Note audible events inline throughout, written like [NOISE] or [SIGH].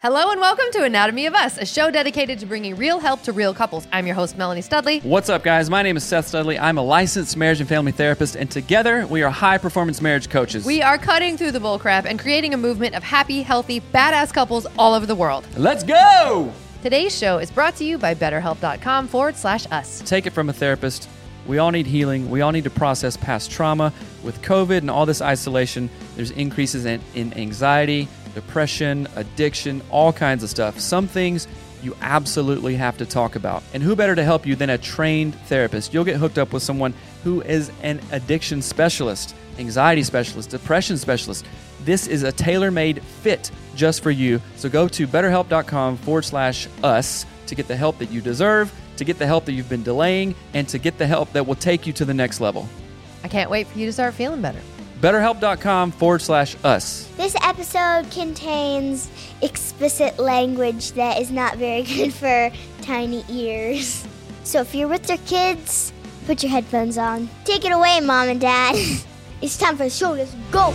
Hello and welcome to Anatomy of Us, a show dedicated to bringing real help to real couples. I'm your host, Melanie Studley. What's up, guys? My name is Seth Studley. I'm a licensed marriage and family therapist, and together we are high performance marriage coaches. We are cutting through the bullcrap and creating a movement of happy, healthy, badass couples all over the world. Let's go! Today's show is brought to you by BetterHelp.com forward slash us. Take it from a therapist. We all need healing. We all need to process past trauma. With COVID and all this isolation, there's increases in, in anxiety, depression, addiction, all kinds of stuff. Some things you absolutely have to talk about. And who better to help you than a trained therapist? You'll get hooked up with someone who is an addiction specialist, anxiety specialist, depression specialist. This is a tailor made fit just for you. So go to betterhelp.com forward slash us to get the help that you deserve, to get the help that you've been delaying, and to get the help that will take you to the next level. I can't wait for you to start feeling better. BetterHelp.com forward slash us. This episode contains explicit language that is not very good [LAUGHS] for tiny ears. So if you're with your kids, put your headphones on. Take it away, mom and dad. [LAUGHS] it's time for the show. Let's go.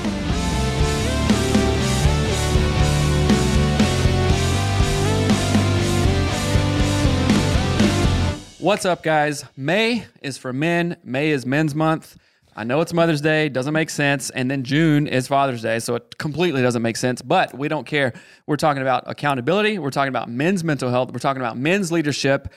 What's up, guys? May is for men. May is Men's Month. I know it's Mother's Day, doesn't make sense. And then June is Father's Day, so it completely doesn't make sense. But we don't care. We're talking about accountability. We're talking about men's mental health. We're talking about men's leadership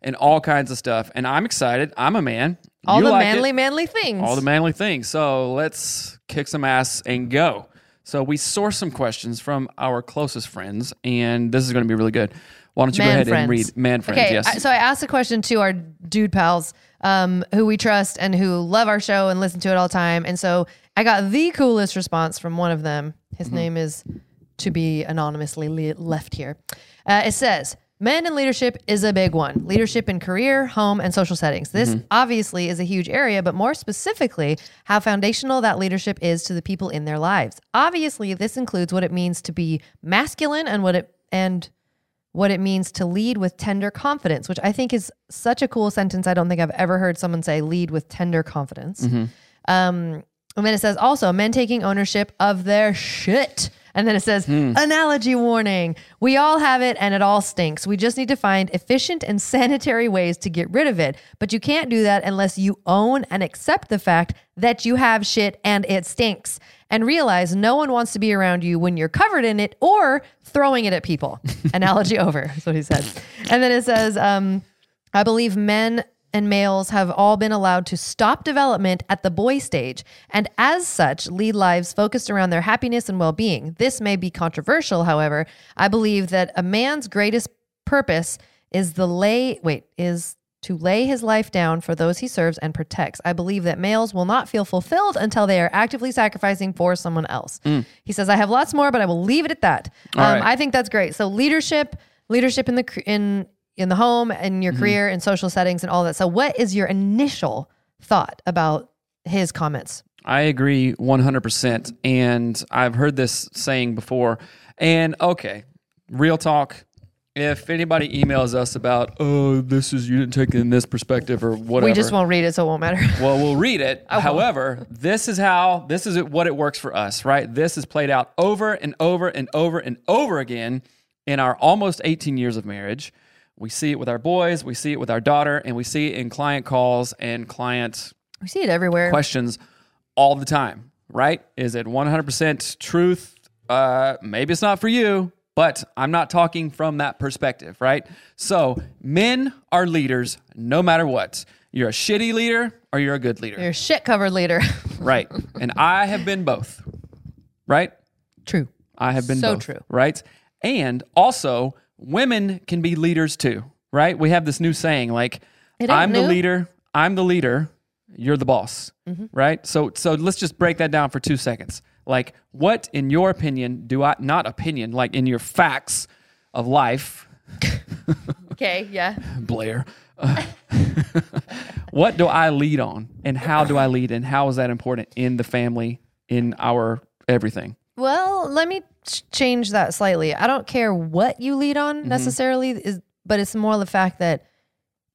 and all kinds of stuff. And I'm excited. I'm a man. All You the like manly, it. manly things. all the manly things. So let's kick some ass and go. So we sourced some questions from our closest friends, and this is going to be really good. Why don't you go ahead friends. and read man friends? Okay, yes. I- so I asked a question to our dude pals um, who we trust and who love our show and listen to it all the time. And so I got the coolest response from one of them. His name is to be anonymously le- left here. Uh, it says, Men in leadership is a big one. Leadership in career, home, and social settings. This obviously is a huge area, but more specifically, how foundational that leadership is to the people in their lives. Obviously, this includes what it means to be masculine and what it and what it means to lead with tender confidence, which I think is such a cool sentence. I don't think I've ever heard someone say lead with tender confidence. Um, and then it says also men taking ownership of their shit. And then it says, analogy warning. We all have it and it all stinks. We just need to find efficient and sanitary ways to get rid of it. But you can't do that unless you own and accept the fact that you have shit and it stinks. And realize no one wants to be around you when you're covered in it or throwing it at people. [LAUGHS] analogy over. That's what he said. And then it says, um, I believe men and males have all been allowed to stop development at the boy stage and as such lead lives focused around their happiness and well-being. This may be controversial, however. I believe that a man's greatest purpose is the lay wait, is to lay his life down for those he serves and protects. I believe that males will not feel fulfilled until they are actively sacrificing for someone else. He says I have lots more but I will leave it at that. Um, right. I think that's great. So leadership, leadership in the in in the home and your career and social settings and all that. So what is your initial thought about his comments? I agree 100%. And I've heard this saying before. And okay, real talk. If anybody emails us about, oh, this is, you didn't take it in this perspective or whatever. We just won't read it so it won't matter. [LAUGHS] Well, we'll read it. won't. However, this is how, this is what it works for us, right? This is played out over and over and over and over again in our almost 18 years of marriage. We see it with our boys, we see it with our daughter, and we see it in client calls and client we see it everywhere. questions all the time, right? Is it 100% truth? Uh, maybe it's not for you, but I'm not talking from that perspective, right? So, men are leaders no matter what. You're a shitty leader or you're a good leader, You're a shit covered leader. [LAUGHS] right? And I have been both, right? True. I have been So both, true. right? And also, women can be leaders too, right? We have this new saying like, "I'm the leader, I'm the leader, you're the boss," Mm-hmm. right? So, so let's just break that down for two seconds. Like, what, in your opinion, do I not opinion? Like in your facts, of life, [LAUGHS] Okay, yeah. Blair. uh, [LAUGHS] what do I lead on, and how do I lead, and how is that important in the family, in our everything? Well, let me change that slightly. I don't care what you lead on Mm-hmm. necessarily, is but it's more the fact that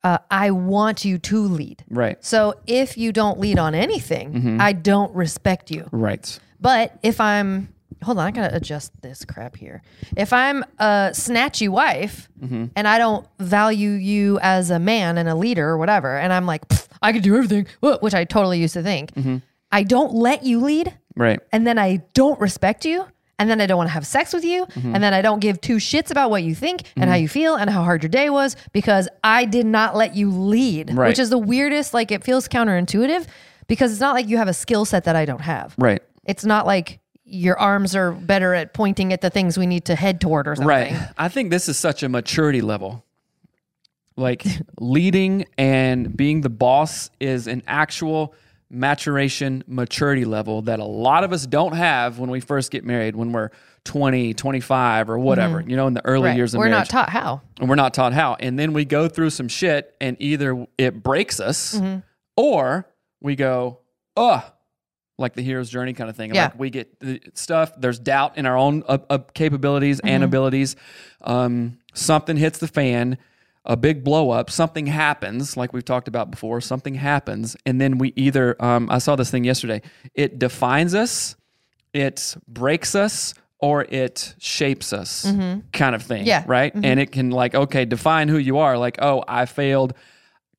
uh, I want you to lead. Right. So if you don't lead on anything, Mm-hmm. I don't respect you. Right. But if I'm hold on, I gotta adjust this crap here. If I'm a snatchy wife Mm-hmm. and I don't value you as a man and a leader or whatever, and I'm like, I can do everything, which I totally used to think. Mm-hmm. I don't let you lead, Right. and then I don't respect you. And then I don't want to have sex with you. Mm-hmm. And then I don't give two shits about what you think and how you feel and how hard your day was because I did not let you lead, Right. which is the weirdest. Like it feels counterintuitive because it's not like you have a skill set that I don't have. Right. It's not like your arms are better at pointing at the things we need to head toward or something. Right. I think this is such a maturity level. Like leading and being the boss is an actual maturation maturity level that a lot of us don't have when we first get married when we're 20 25 or whatever you know in the early Mm-hmm. Right. years of We're marriage not taught how. and we're not taught how and then we go through some shit and either it breaks us Mm-hmm. or we go ugh like the hero's journey kind of thing Yeah. like we get the stuff there's doubt in our own uh, uh, capabilities Mm-hmm. and abilities um, something hits the fan a big blow up something happens like we've talked about before something happens and then we either um, i saw this thing yesterday it defines us it breaks us or it shapes us kind of thing Mm-hmm. Yeah. right and it can like okay define who you are like oh i failed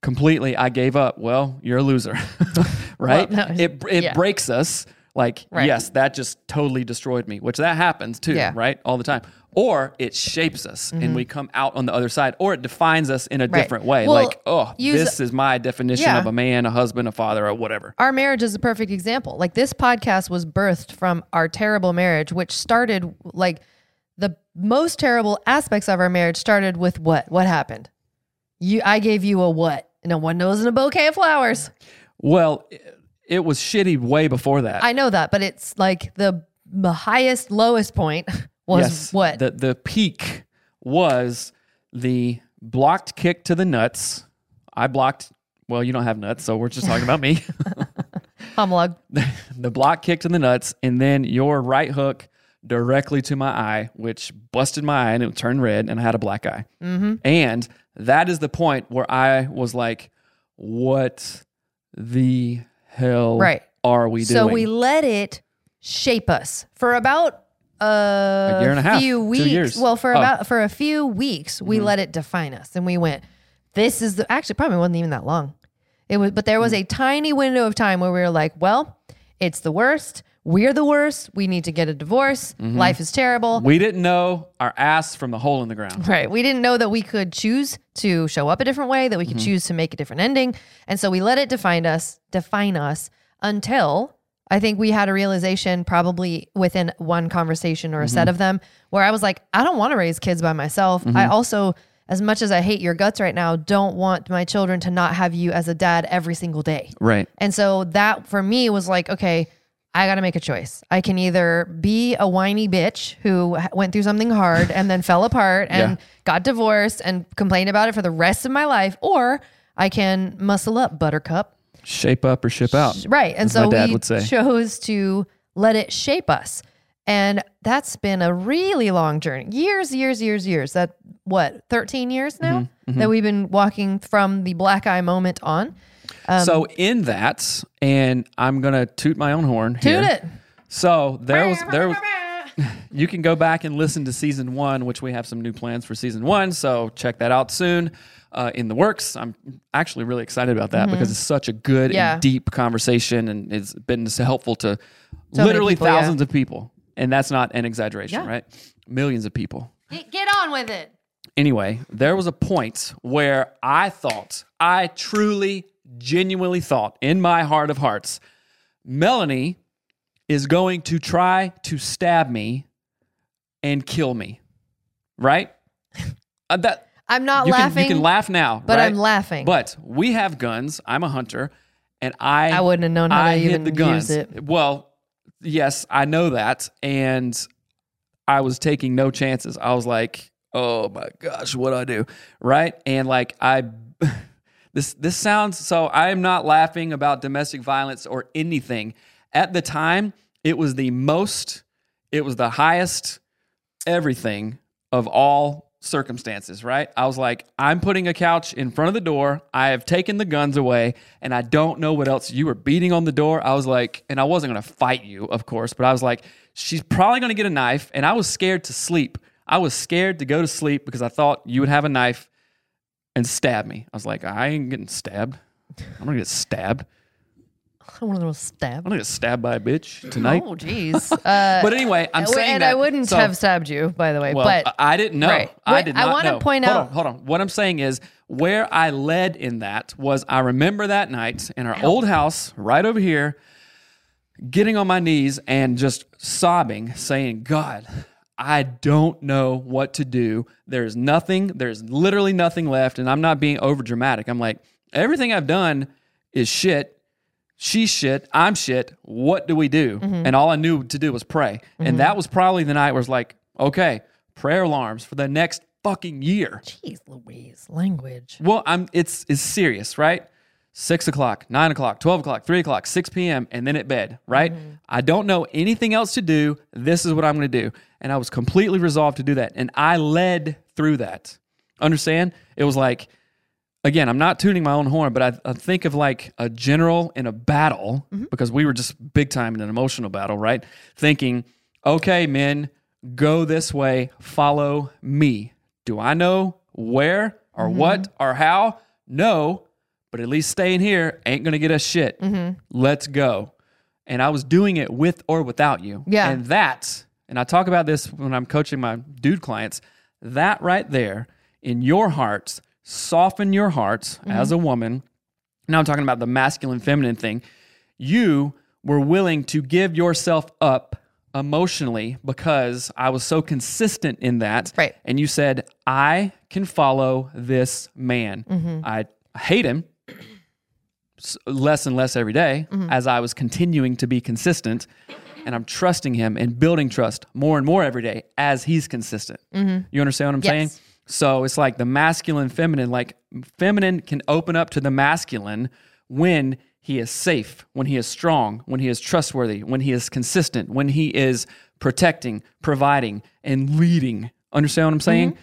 completely i gave up well you're a loser [LAUGHS] right Well, no, it it yeah. breaks us like Right. yes that just totally destroyed me which that happens too Yeah. right all the time or it shapes us and we come out on the other side or it defines us in a Mm-hmm. Right. different way Well, like oh use- this is my definition Yeah. of a man a husband a father or whatever Our marriage is a perfect example. Like this podcast was birthed from our terrible marriage, which started like the most terrible aspects of our marriage started with what? What happened? You I gave you a what? No one knows in a bouquet of flowers. well it, it was shitty way before that I know that, but it's like the the highest lowest point [LAUGHS] was what? the the peak was the blocked kick to the nuts i blocked well you don't have nuts so we're just talking about me [LAUGHS] Homolog. [LAUGHS] the block kick to the nuts, and then your right hook directly to my eye, which busted my eye and it turned red, and I had a black eye. Mm-hmm. And that is the point where I was like, "What the hell Right. are we doing? So we let it shape us for about a, year and a half, few two weeks. years. Well, for Oh. Mm-hmm. about for a few weeks, we let it define us, and we went. This is the actually probably wasn't even that long. It was, but there was Mm. a tiny window of time where we were like, well, it's the worst. We're the worst. We need to get a divorce. Mm-hmm. Life is terrible. we didn't know our ass from the hole in the ground. Right. We didn't know that we could choose to show up a different way, that we could mm-hmm. choose to make a different ending. And so we let it define us, define us until I think we had a realization probably within one conversation or a set mm-hmm. of them where I was like, I don't want to raise kids by myself. I mm-hmm. also as much as I hate your guts right now, don't want my children to not have you as a dad every single day. Right. And so that for me was like, okay, I got to make a choice. I can either be a whiny bitch who went through something hard and then fell apart and Yeah. got divorced and complained about it for the rest of my life, or I can muscle up, buttercup. Shape up or ship out. Right. And so we chose to let it shape us. And that's been a really long journey. Years, years, years, years. That what, 13 years now Mm-hmm, that we've been walking from the black eye moment on. Um, so in that, and I'm gonna toot my own horn. Toot here. it. So there was [LAUGHS] there was [LAUGHS] you can go back and listen to season one, which we have some new plans for season one. So check that out soon. Uh, in the works. I'm actually really excited about that because it's such a good Mm-hmm. Yeah. and deep conversation, and it's been so helpful to many literally people, yeah. thousands of people. And that's not an exaggeration, Yeah. right? Millions of people. Get, get on with it. Anyway, there was a point where I thought, I truly, genuinely thought in my heart of hearts, Melanie is going to try to stab me and kill me. Right? [LAUGHS] Uh, that I'm not you laughing. can you can laugh now, but right? I'm laughing. But we have guns. I'm a hunter, and I I wouldn't have known how to I hit even the guns. use it. Well, yes, I know that, and I was taking no chances. I was like, oh my gosh, what do I do? Right? And like I [LAUGHS] this this sounds so I am not laughing about domestic violence or anything. At the time, it was the most it was the highest everything of all circumstances, right? I was like, I'm putting a couch in front of the door. I have taken the guns away, and I don't know what else. You were beating on the door. I was like, and I wasn't going to fight you, of course, but I was like, she's probably going to get a knife. And I was scared to sleep. I was scared to go to sleep because I thought you would have a knife and stab me. I was like, I ain't getting stabbed. I'm to get stabbed. I want to stab. I'm to get stabbed by a bitch tonight. Oh, jeez. Uh, [LAUGHS] But anyway, I'm saying and that. I wouldn't so- have stabbed you, by the way. Well, but I didn't know. Right. I did I wanna point hold out- On, hold on. What I'm saying is where I led in that was I remember that night in our old house right over here, getting on my knees and just sobbing, saying, God, I don't know what to do. There's nothing, there's literally nothing left. And I'm not being over dramatic. I'm like, everything I've done is shit. She's shit. I'm shit. What do we do? Mm-hmm. And all I knew to do was pray. And mm-hmm. that was probably the night where it's like, okay, prayer alarms for the next fucking year. jeez, Louise, language. Well, I'm it's it's serious, right? Six o'clock, nine o'clock, twelve o'clock, three o'clock, six p.m., and then at bed, right? Mm-hmm. I don't know anything else to do. This is what I'm going to do, and I was completely resolved to do that, and I led through that. Understand? It was like, again, I'm not tuning my own horn, but I, I think of like a general in a battle mm-hmm. because we were just big time in an emotional battle, right? Thinking, okay, men, go this way, follow me. Do I know where or mm-hmm. what or how? No, but at least staying here ain't gonna get us shit. Mm-hmm. Let's go. And I was doing it with or without you. Yeah. And that, and I talk about this when I'm coaching my dude clients, that right there in your hearts, soften your hearts mm-hmm. as a woman. Now I'm talking about the masculine feminine thing. You were willing to give yourself up emotionally because I was so consistent in that. Right. And you said, I can follow this man. Mm-hmm. I hate him less and less every day mm-hmm. as I was continuing to be consistent. And I'm trusting him and building trust more and more every day as he's consistent. Mm-hmm. You understand what I'm Yes. saying? So it's like the masculine, feminine, like feminine can open up to the masculine when he is safe, when he is strong, when he is trustworthy, when he is consistent, when he is protecting, providing, and leading. Understand what I'm saying? Mm-hmm.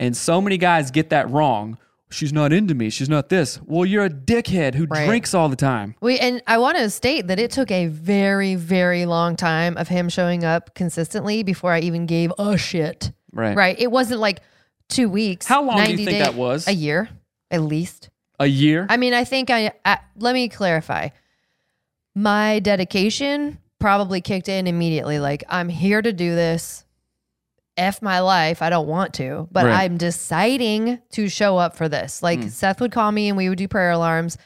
And so many guys get that wrong. She's not into me. She's not this. Well, you're a dickhead who Right. drinks all the time. We and I want to state that it took a very, very long time of him showing up consistently before I even gave a shit. Right. Right. It wasn't like two weeks. How long do you 90 think that was? A year, at least. A year? I mean, I think I, I let me clarify. My dedication probably kicked in immediately. Like, I'm here to do this. F my life. I don't want to, but Right. I'm deciding to show up for this. Like, Seth would call me and we would do prayer alarms.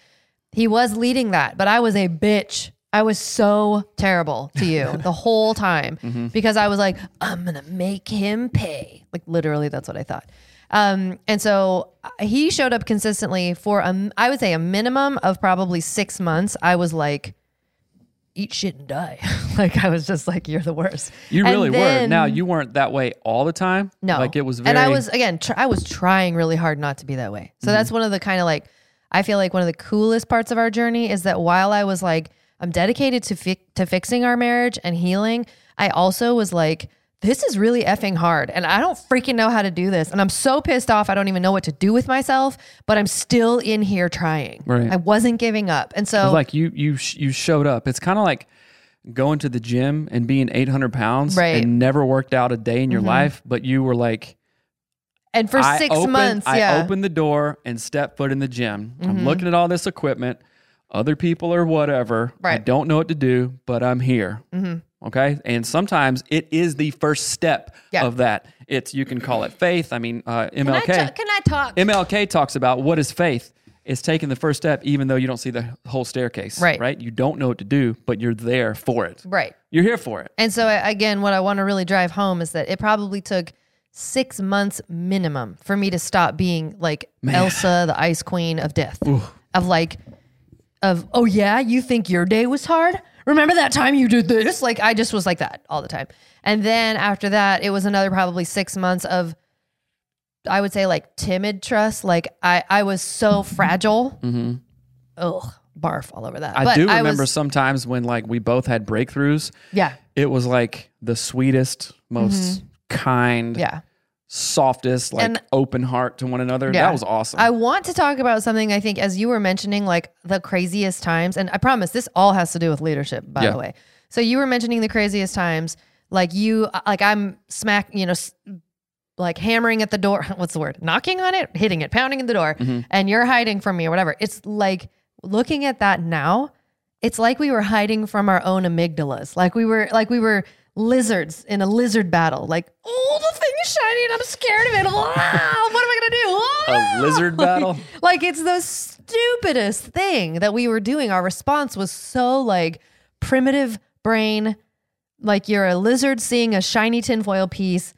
He was leading that, but I was a bitch. I was so terrible to you [LAUGHS] the whole time because I was like, I'm going to make him pay. Like, literally, that's what I thought. Um, and so uh, he showed up consistently for, a, I would say, a minimum of probably six months. I was like, eat shit and die. [LAUGHS] like, I was just like, you're the worst. you And really were. Now, you weren't that way all the time. no, Like it was very. and I was again, tr- I was trying really hard not to be that way. So Mm-hmm. that's one of the kind of like, I feel like one of the coolest parts of our journey is that while I was like, I'm dedicated to fi- to fixing our marriage and healing, I also was like, this is really effing hard, and I don't freaking know how to do this, and I'm so pissed off. I don't even know what to do with myself, but I'm still in here trying. Right. I wasn't giving up, and so like you you sh- you showed up. It's kind of like going to the gym and being 800 pounds Right. Mm-hmm. and never worked out a day in your life, but you were like, and for I six opened, months, yeah, Mm-hmm. opened the door and stepped foot in the gym. I'm looking at all this equipment, other people or whatever. I Right. Mm-hmm. don't know what to do, but I'm here. Okay. And sometimes it is the first step Yeah. of that. It's, you can call it faith. I mean, uh, Can I, MLK. can I talk? MLK talks about what is faith. It's taking the first step, even though you don't see the whole staircase. Right. Right. You don't know what to do, but you're there for it. right. You're here for it. And so again, what I want to really drive home is that it probably took six months minimum for me to stop being like Elsa, the Ice Queen of death, of like, of oh yeah, you think your day was hard? Remember that time you did this? Like I just was like that all the time. And then after that, it was another probably six months of I would say like timid trust. Like I, I was so fragile. Mm-hmm. Ugh, barf all over that. I But do remember was- sometimes when like we both had breakthroughs. yeah, It was like the sweetest, most kind, Mm-hmm. yeah. Softest, like And- open heart to one another. Yeah. That was awesome. I want to talk about something I think as you were mentioning, like the craziest times, and I promise this all has to do with leadership, by Yeah. the way. So you were mentioning the craziest times, like you, like I'm smack, you know, like hammering at the door. [LAUGHS] What's the word? Knocking on it, hitting it, pounding at the door, Mm-hmm. and you're hiding from me or whatever. It's like looking at that now. It's like we were hiding from our own amygdalas. Like we were, like we were lizards in a lizard battle. Like, oh, the thing is shiny and I'm scared of it. Ah, what am I gonna do? Ah!" [LAUGHS] a lizard battle. like it's the stupidest thing that we were doing. Our response was so like primitive brain, like you're a lizard seeing a shiny tinfoil piece,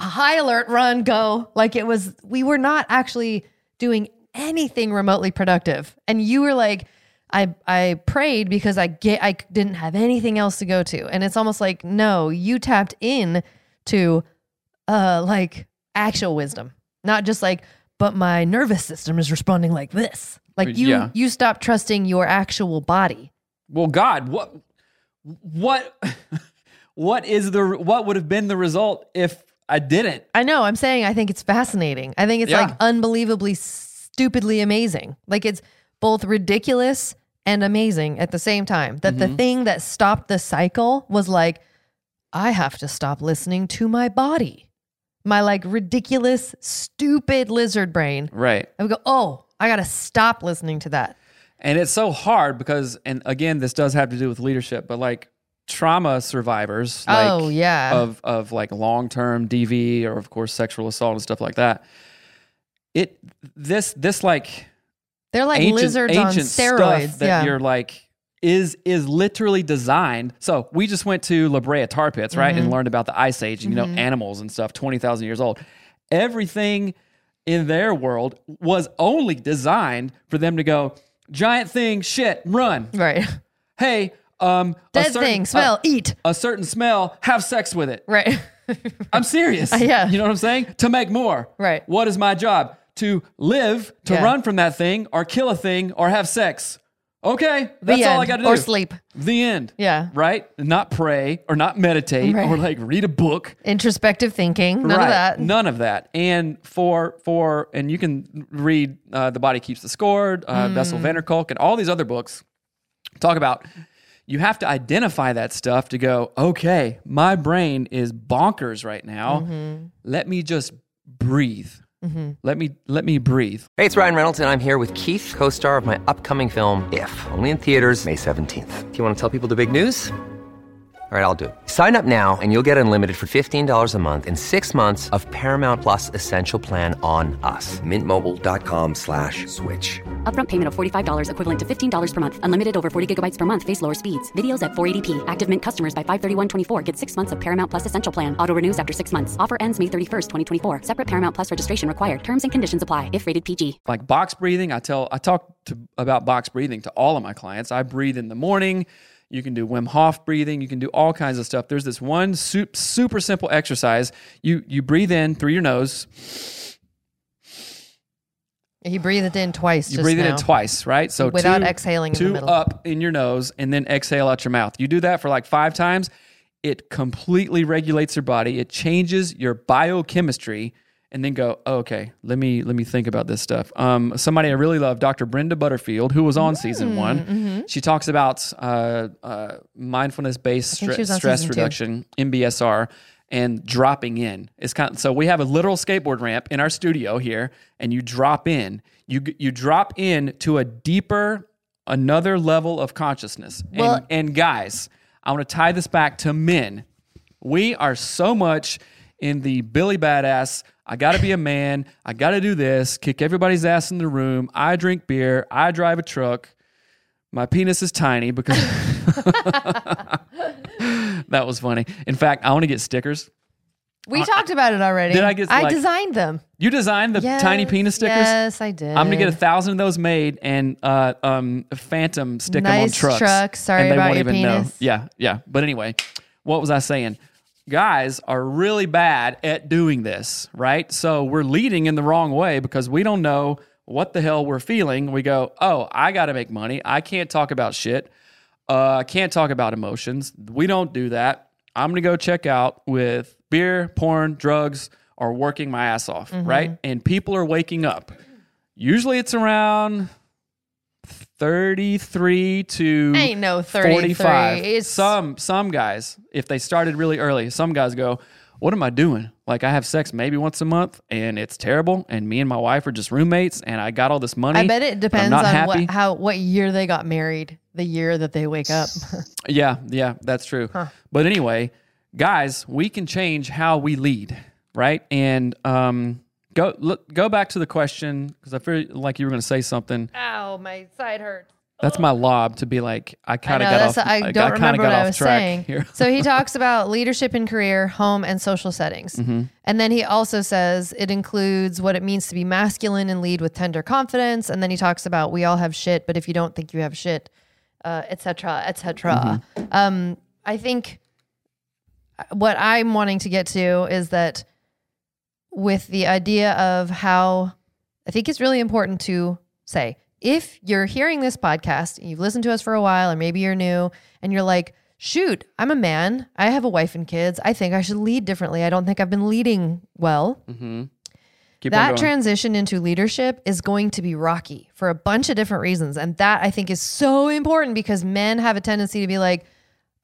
high alert, run, go. Like it was, we were not actually doing anything remotely productive. And you were like, I I prayed because I get I didn't have anything else to go to. And it's almost like, no, you tapped in to uh like actual wisdom. Not just like, but my nervous system is responding like this. Like you Yeah. you stopped trusting your actual body. Well, God, what, what, [LAUGHS] what is the what would have been the result if I didn't? I know, I'm saying I think it's fascinating. I think it's Yeah. like unbelievably stupidly amazing. Like it's both ridiculous and amazing at the same time. That Mm-hmm. the thing that stopped the cycle was like, I have to stop listening to my body. My like ridiculous, stupid lizard brain. Right. I would go, oh, I got to stop listening to that. And it's so hard because, and again, this does have to do with leadership, but like trauma survivors, like Oh, yeah. of of like long term DV or of course sexual assault and stuff like that. It this this like They're like ancient lizards on ancient steroids. stuff that yeah. you're like is is literally designed. So we just went to La Brea tar pits, right, Mm-hmm. and learned about the ice age and you know animals and stuff, twenty thousand years old. Everything in their world was only designed for them to go giant thing, shit, run. right. Hey, um, a Dead certain- thing, smell, a- eat. a certain smell, have sex with it. Right. I'm serious. [LAUGHS] Yeah. You know what I'm saying? To make more. Right. What is my job? To live, to Yeah. run from that thing, or kill a thing, or have sex. Okay. That's all. I got to do. Or sleep. The end. Yeah. Right? Not pray or not meditate Right. or like read a book. Introspective thinking. None right. of that. None of that. And for for and you can read uh, The Body Keeps the Score, uh, Mm. Bessel van der Kolk, and all these other books talk about you have to identify that stuff to go, okay, my brain is bonkers right now. Mm-hmm. Let me just breathe. Mm-hmm. Let me let me breathe. Hey, it's Ryan Reynolds, and I'm here with Keith, co star of my upcoming film, If, only in theaters, May 17th. Do you want to tell people the big news? All right, I'll do it. Sign up now and you'll get unlimited for $15 a month and six months of Paramount Plus Essential Plan on us. Mintmobile.com slash switch. Upfront payment of $45 equivalent to $15 per month. Unlimited over 40 gigabytes per month. Face lower speeds. Videos at 480p. Active Mint customers by 531.24 get six months of Paramount Plus Essential Plan. Auto renews after six months. Offer ends May 31st, 2024. Separate Paramount Plus registration required. Terms and conditions apply if rated PG. like box breathing i tell i talk to about box breathing to all of my clients i breathe in the morning you can do wim hof breathing. You can do all kinds of stuff. There's this one super, simple exercise. You you breathe in through your nose. He breathed it in twice. you breathe it in twice right? So Without two- exhaling in the two middle. up in your nose and then exhale out your mouth. You do that for like five times. It completely regulates your body. It changes your biochemistry and then go oh, okay let me let me think about this stuff um, somebody i really love dr brenda butterfield who was on season Mm, one mm-hmm. she talks about uh, uh, mindfulness based think she was on stress season two. reduction mbsr and dropping in it's kind of, so we have a literal skateboard ramp in our studio here and you drop in you you drop in to a deeper another level of consciousness and, Well- and guys i want to tie this back to men we are so much in the Billy Badass. I got to be a man. I got to do this. Kick everybody's ass in the room. I drink beer. I drive a truck. My penis is tiny because [LAUGHS] that was funny. In fact, I want to get stickers. We talked about it already. Did I get, I like- designed them. You designed the Yes, tiny penis stickers. Yes, I did. I'm gonna get a thousand of those made and uh, um, Phantom stick them on Nice trucks. truck. Sorry and they about won't your even know. penis. Yeah, yeah. But anyway, what was I saying? Guys are really bad at doing this, right? So we're leading in the wrong way because we don't know what the hell we're feeling. We go, oh, I got to make money. I can't talk about shit. Uh, I can't talk about emotions. We don't do that. I'm going to go check out with beer, porn, drugs, or working my ass off, right? And people are waking up. Usually it's around 33 to Ain't no 33. 45. It's- some some guys, if they started really early, some guys go, "What am I doing? Like I have sex maybe once a month and it's terrible and me and my wife are just roommates and I got all this money. I bet it depends not on happy." what how what year they got married, the year that they wake up. [LAUGHS] Yeah, yeah, that's true. But anyway, guys, we can change how we lead, right? And um, go look, go back to the question because I feel like you were going to say something. Ow, my side hurts. That's my lob to be like I I kind of got off. I don't kinda remember got what I was saying. here. so he [LAUGHS] talks about leadership in career, home, and social settings, Mm-hmm. and then he also says it includes what it means to be masculine and lead with tender confidence. And then he talks about we all have shit, but if you don't think you have shit, uh, etc. cetera, et cetera. Mm-hmm. Um, I think what I'm wanting to get to is that with the idea of how I think it's really important to say if you're hearing this podcast, you've listened to us for a while, or maybe you're new, and you're like, shoot, I'm a man, I have a wife and kids, I think I should lead differently. I don't think I've been leading well. Mm-hmm. On that transition into leadership is going to be rocky for a bunch of different reasons. And that I think is so important because men have a tendency to be like,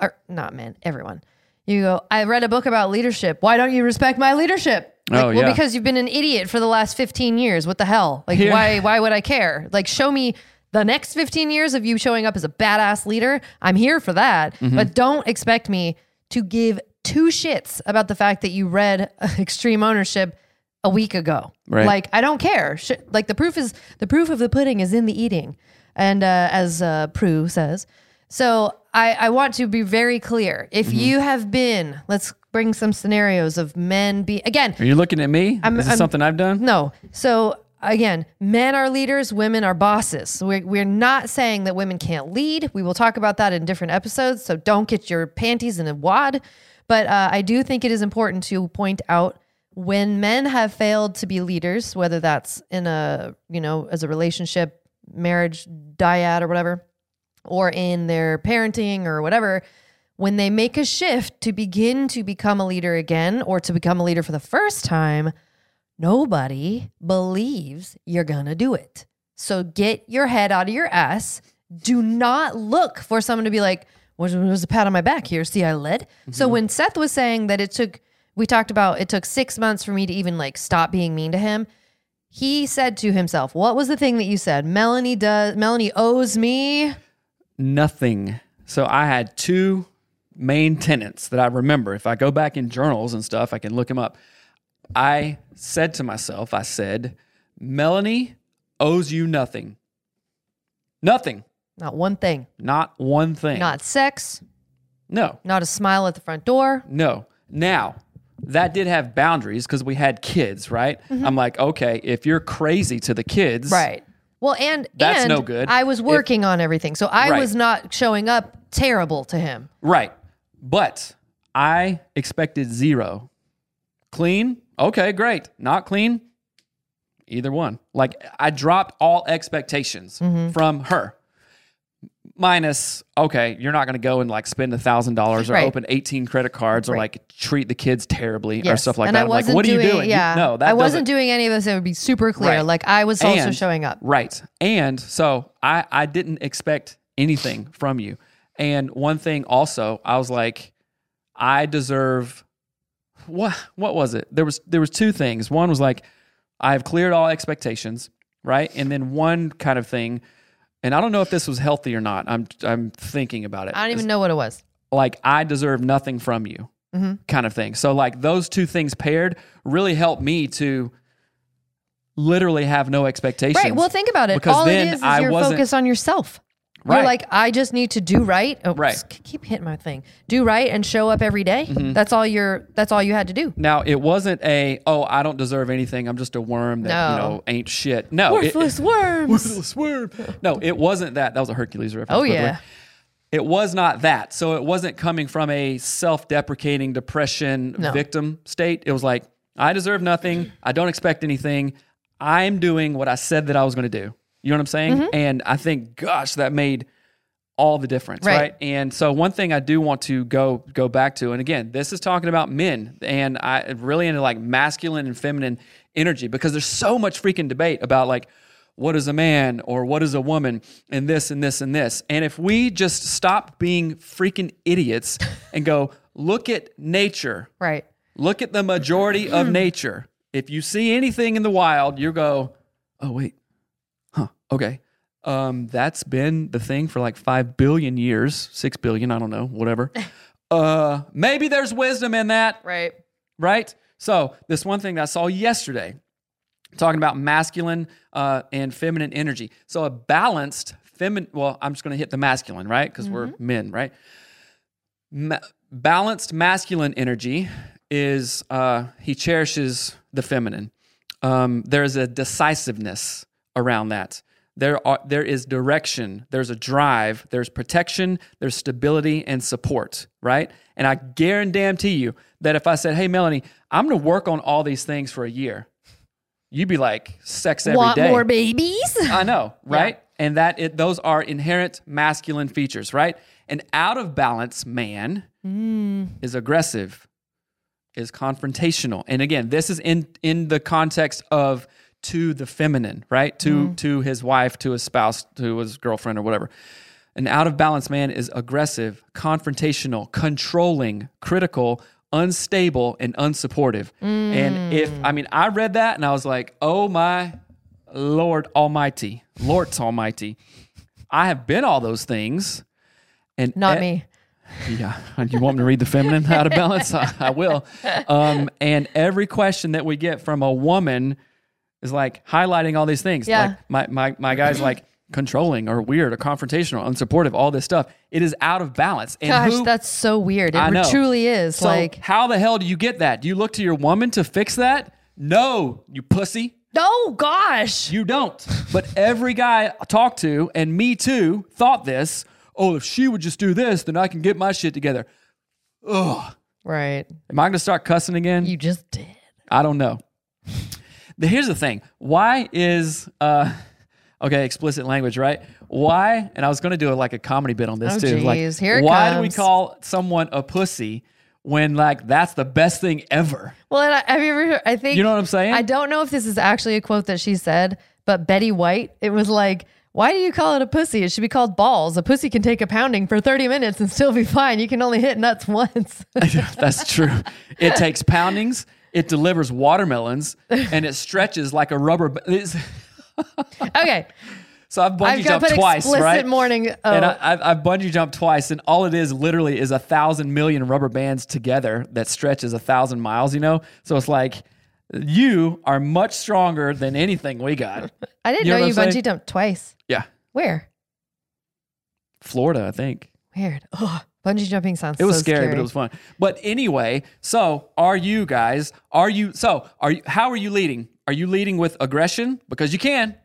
or not men, everyone. You go, I read a book about leadership. Why don't you respect my leadership? Like, Oh, well, yeah. because you've been an idiot for the last 15 years. What the hell? Like, Yeah. why why would I care? Like, show me the next 15 years of you showing up as a badass leader. I'm here for that. Mm-hmm. But don't expect me to give two shits about the fact that you read [LAUGHS] Extreme Ownership a week ago. Right. Like, I don't care. Sh- like the proof is the proof of the pudding is in the eating, and uh, as uh, Prue says. So I, I want to be very clear. If Mm-hmm. you have been, let's bring some scenarios of men be again. Are you looking at me? I'm- Is this I'm- something I've done? No. So again, men are leaders, women are bosses. So we're, we're not saying that women can't lead. We will talk about that in different episodes. So don't get your panties in a wad. But uh, I do think it is important to point out when men have failed to be leaders, whether that's in a, you know, as a relationship, marriage, dyad, or whatever, or in their parenting or whatever, when they make a shift to begin to become a leader again or to become a leader for the first time, nobody believes you're going to do it. So get your head out of your ass. Do not look for someone to be like, was, was a pat on my back here. See, I led. So mm-hmm. when Seth was saying that it took, we talked about it took six months for me to even like stop being mean to him. He said to himself, "What was the thing that you said? Melanie does. Melanie owes me." Nothing. So I had two main tenants that I remember. If I go back in journals and stuff, I can look them up. I said to myself, I said, Melanie owes you nothing. Nothing. Not one thing. Not one thing. Not sex. No. Not a smile at the front door. No. Now, that did have boundaries because we had kids, right? I'm like, okay, if you're crazy to the kids, Mm-hmm. Right. Well, and That's and no good. I was If- working on everything, so I Right. was not showing up terrible to him. Right. But I expected zero. Clean? Okay, great. Not clean? Either one. Like I dropped all expectations Mm-hmm. from her. Minus, okay, you're not going to go and like spend a thousand dollars or Right. open 18 credit cards or Right. like treat the kids terribly or Yes. stuff like and that. I I'm like, wasn't what are doing, you doing? You- Yeah, no, that I wasn't doesn't- doing any of this. It would be super clear. Right. Like I was also And- showing up. Right. And so I, I didn't expect anything from you. And one thing also, I was like, I deserve what what was it? There was there was two things. One was like, I've cleared all expectations, right? And then one kind of thing, and I don't know if this was healthy or not. I'm I'm thinking about it. I don't even know what it was. like I deserve nothing from you, Mm-hmm. kind of thing. So like those two things paired really helped me to literally have no expectations. Right. Well, think about it. Because All then it is is I you're wasn't- focused on yourself. You're Right. like, I just need to do right. Oh, Right. Keep hitting my thing. Do right and show up every day. Mm-hmm. That's all you're. That's all you had to do. Now it wasn't a oh I don't deserve anything I'm just a worm that you know ain't shit. No, it- Worthless [LAUGHS] worms. worthless worm. No, it wasn't that. That was a Hercules reference. Oh by the way. yeah. it was not that. So it wasn't coming from a self-deprecating depression No. victim state. It was like, I deserve nothing. I don't expect anything. I'm doing what I said that I was going to do. You know what I'm saying? Mm-hmm. And I think, gosh, that made all the difference, Right. right. And so one thing I do want to go go back to, and again, this is talking about men, and I really into like masculine and feminine energy because there's so much freaking debate about like what is a man or what is a woman and this and this and this. And if we just stop being freaking idiots [LAUGHS] and go look at nature, Right. look at the majority of [CLEARS THROAT] nature. If you see anything in the wild, you go, oh wait, okay. Um, that's been the thing for like five billion years, six billion, I don't know, whatever. [LAUGHS] uh, maybe there's wisdom in that, Right. right? So this one thing that I saw yesterday, talking about masculine uh, and feminine energy. So a balanced feminine. Well, I'm just going to hit the masculine, right? Because we're men, right? Ma- balanced masculine energy is uh, he cherishes the feminine. Um, there's a decisiveness around that. There are there is direction. There's a drive. There's protection. There's stability and support. Right. And I guarantee you that if I said, "Hey, Melanie, I'm going to work on all these things for a year," you'd be like, "Sex every day." Want more babies? I know, [LAUGHS] right? And that it, those are inherent masculine features, right? An out of balance man mm. is aggressive, is confrontational, and again, this is in in the context of to the feminine, right? To to his wife, to his spouse, to his girlfriend, or whatever. An out of balance man is aggressive, confrontational, controlling, critical, unstable, and unsupportive. And if I mean, I read that and I was like, oh my Lord Almighty, Lord Almighty. I have been all those things. And Not e- me. Yeah. You want me to read the feminine out of balance? [LAUGHS] I, I will. Um, and every question that we get from a woman is like highlighting all these things. Yeah. Like my, my, my guy's like controlling or weird or confrontational, unsupportive, all this stuff. It is out of balance. And Gosh, who- that's so weird. It I know. truly is. So like, how the hell do you get that? Do you look to your woman to fix that? No, you pussy. No, gosh. You don't. But every guy I talked to, and me too, thought this. Oh, if she would just do this, then I can get my shit together. Ugh. Right. Am I going to start cussing again? You just did. I don't know. Here's the thing. Why is uh [LAUGHS] okay, explicit language, right? Why? And I was going to do like a comedy bit on this Oh, too. Like. Here it why do we call someone a pussy when like that's the best thing ever? Well, and I, have you ever? heard- I think You know what I'm saying? I don't know if this is actually a quote that she said, but Betty White. It was like, "Why do you call it a pussy? It should be called balls. A pussy can take a pounding for 30 minutes and still be fine. You can only hit nuts [LAUGHS] once." [LAUGHS] That's true. It takes poundings, it delivers watermelons, and it stretches like a rubber. [LAUGHS] okay, So I've bungee I've jumped twice, right? morning. Oh, And I, oh. I've, I've bungee jumped twice, and all it is literally is a thousand million rubber bands together that stretches a thousand miles. You know, so it's like you are much stronger than anything we got. [LAUGHS] I didn't you know know, you bungee saying? jumped twice. Yeah, Where? Florida, I think. Weird. Ugh, bungee jumping sounds. It was so scary, but it was fun. But anyway, so are you guys? Are you? So are you? How are you leading? Are you leading with aggression? Because you can.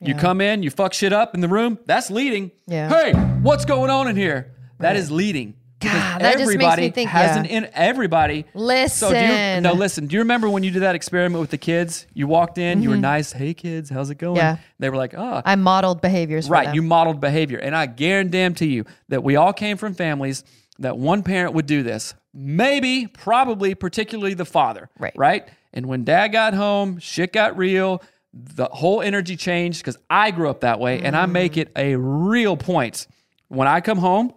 You come in, you fuck shit up in the room. That's leading. Yeah. Hey, what's going on in here? That is leading. God, that just makes me think- has yeah. an in everybody. So do you, Listen. no, listen. Do you remember when you did that experiment with the kids? You walked in, you were nice. Hey kids, how's it going? Mm-hmm. Yeah. They were like, oh, I modeled behaviors. Right, you modeled behavior. And I guarantee you that we all came from families that one parent would do this. Maybe, probably, particularly the father. Right. Right? And when dad got home, shit got real. The whole energy changed because I grew up that way. And I make it a real point when I come home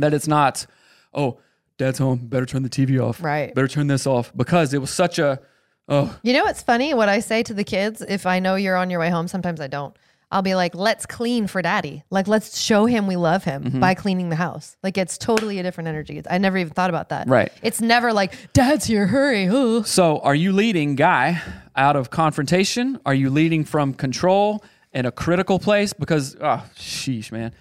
that it's not, oh, dad's home, better turn the TV off. Right. Better turn this off. Because it was such a, oh, You know what's funny? What I say to the kids, if I know you're on your way home, sometimes I don't. I'll be like, let's clean for daddy. Like, let's show him we love him Mm-hmm. by cleaning the house. Like, it's totally a different energy. I never even thought about that. Right. It's never like, dad's here, hurry. Ugh. So, are you leading, guy, out of confrontation? Are you leading from control and a critical place? Because, oh, sheesh, man.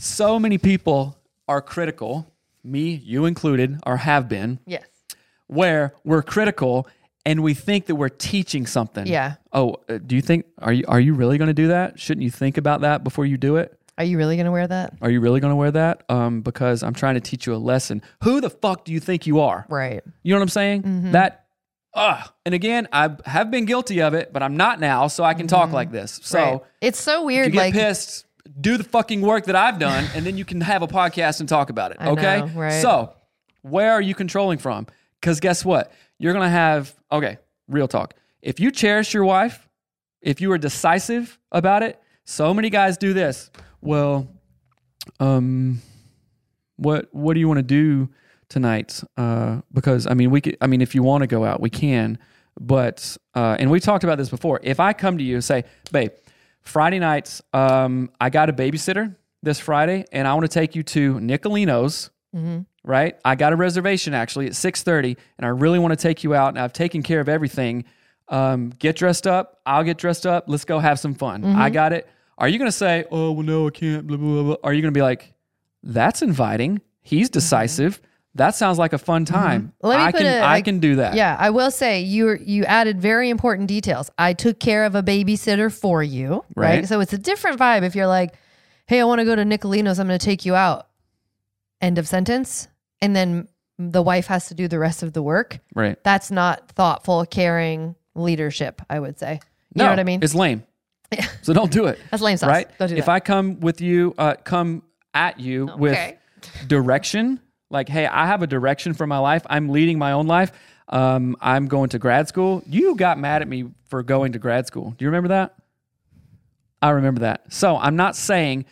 So many people are critical, me, you included, or have been, Yes. where we're critical and we think that we're teaching something. Yeah. Oh, uh, do you think, are you, are you really going to do that? Shouldn't you think about that before you do it? Are you really gonna wear that? Are you really going to wear that? Um, because I'm trying to teach you a lesson. Who the fuck do you think you are? Right. You know what I'm saying? Mm-hmm. That, uh, and again, I have been guilty of it, but I'm not now, so I can talk like this. So Mm-hmm. Right. it's so if weird. you get like pissed, do the fucking work that I've done, and then you can have a podcast and talk about it. [LAUGHS] I okay? know, right. So, where are you controlling from? Because guess what? You're gonna have okay, real talk. If you cherish your wife, if you are decisive about it, so many guys do this. Well, um, what what do you want to do tonight? Uh, because I mean, we could. I mean, if you want to go out, we can. But uh, and we talked about this before. If I come to you and say, "Babe, Friday nights, um, I got a babysitter this Friday, and I want to take you to Nicolino's." Right, I got a reservation actually at six thirty, and I really want to take you out, and I've taken care of everything. Um, get dressed up. I'll get dressed up. Let's go have some fun. I got it. Are you going to say, "Oh, well, no, I can't"? Blah blah blah. blah. Are you going to be like, "That's inviting. He's decisive. That sounds like a fun time. Let me I put can can do that." Yeah, I will say you you added very important details. I took care of a babysitter for you, right? Right. So it's a different vibe if you're like, "Hey, I want to go to Nicolino's. I'm going to take you out." End of sentence. And then the wife has to do the rest of the work. Right. That's not thoughtful, caring leadership. I would say. You no, know what I mean? It's lame. [LAUGHS] So don't do it. That's lame sauce. right? Don't do if. I come with you, uh, come at you with direction, like, hey, I have a direction for my life. I'm leading my own life. Um, I'm going to grad school. You got mad at me for going to grad school. Do you remember that? I remember that. So I'm not saying,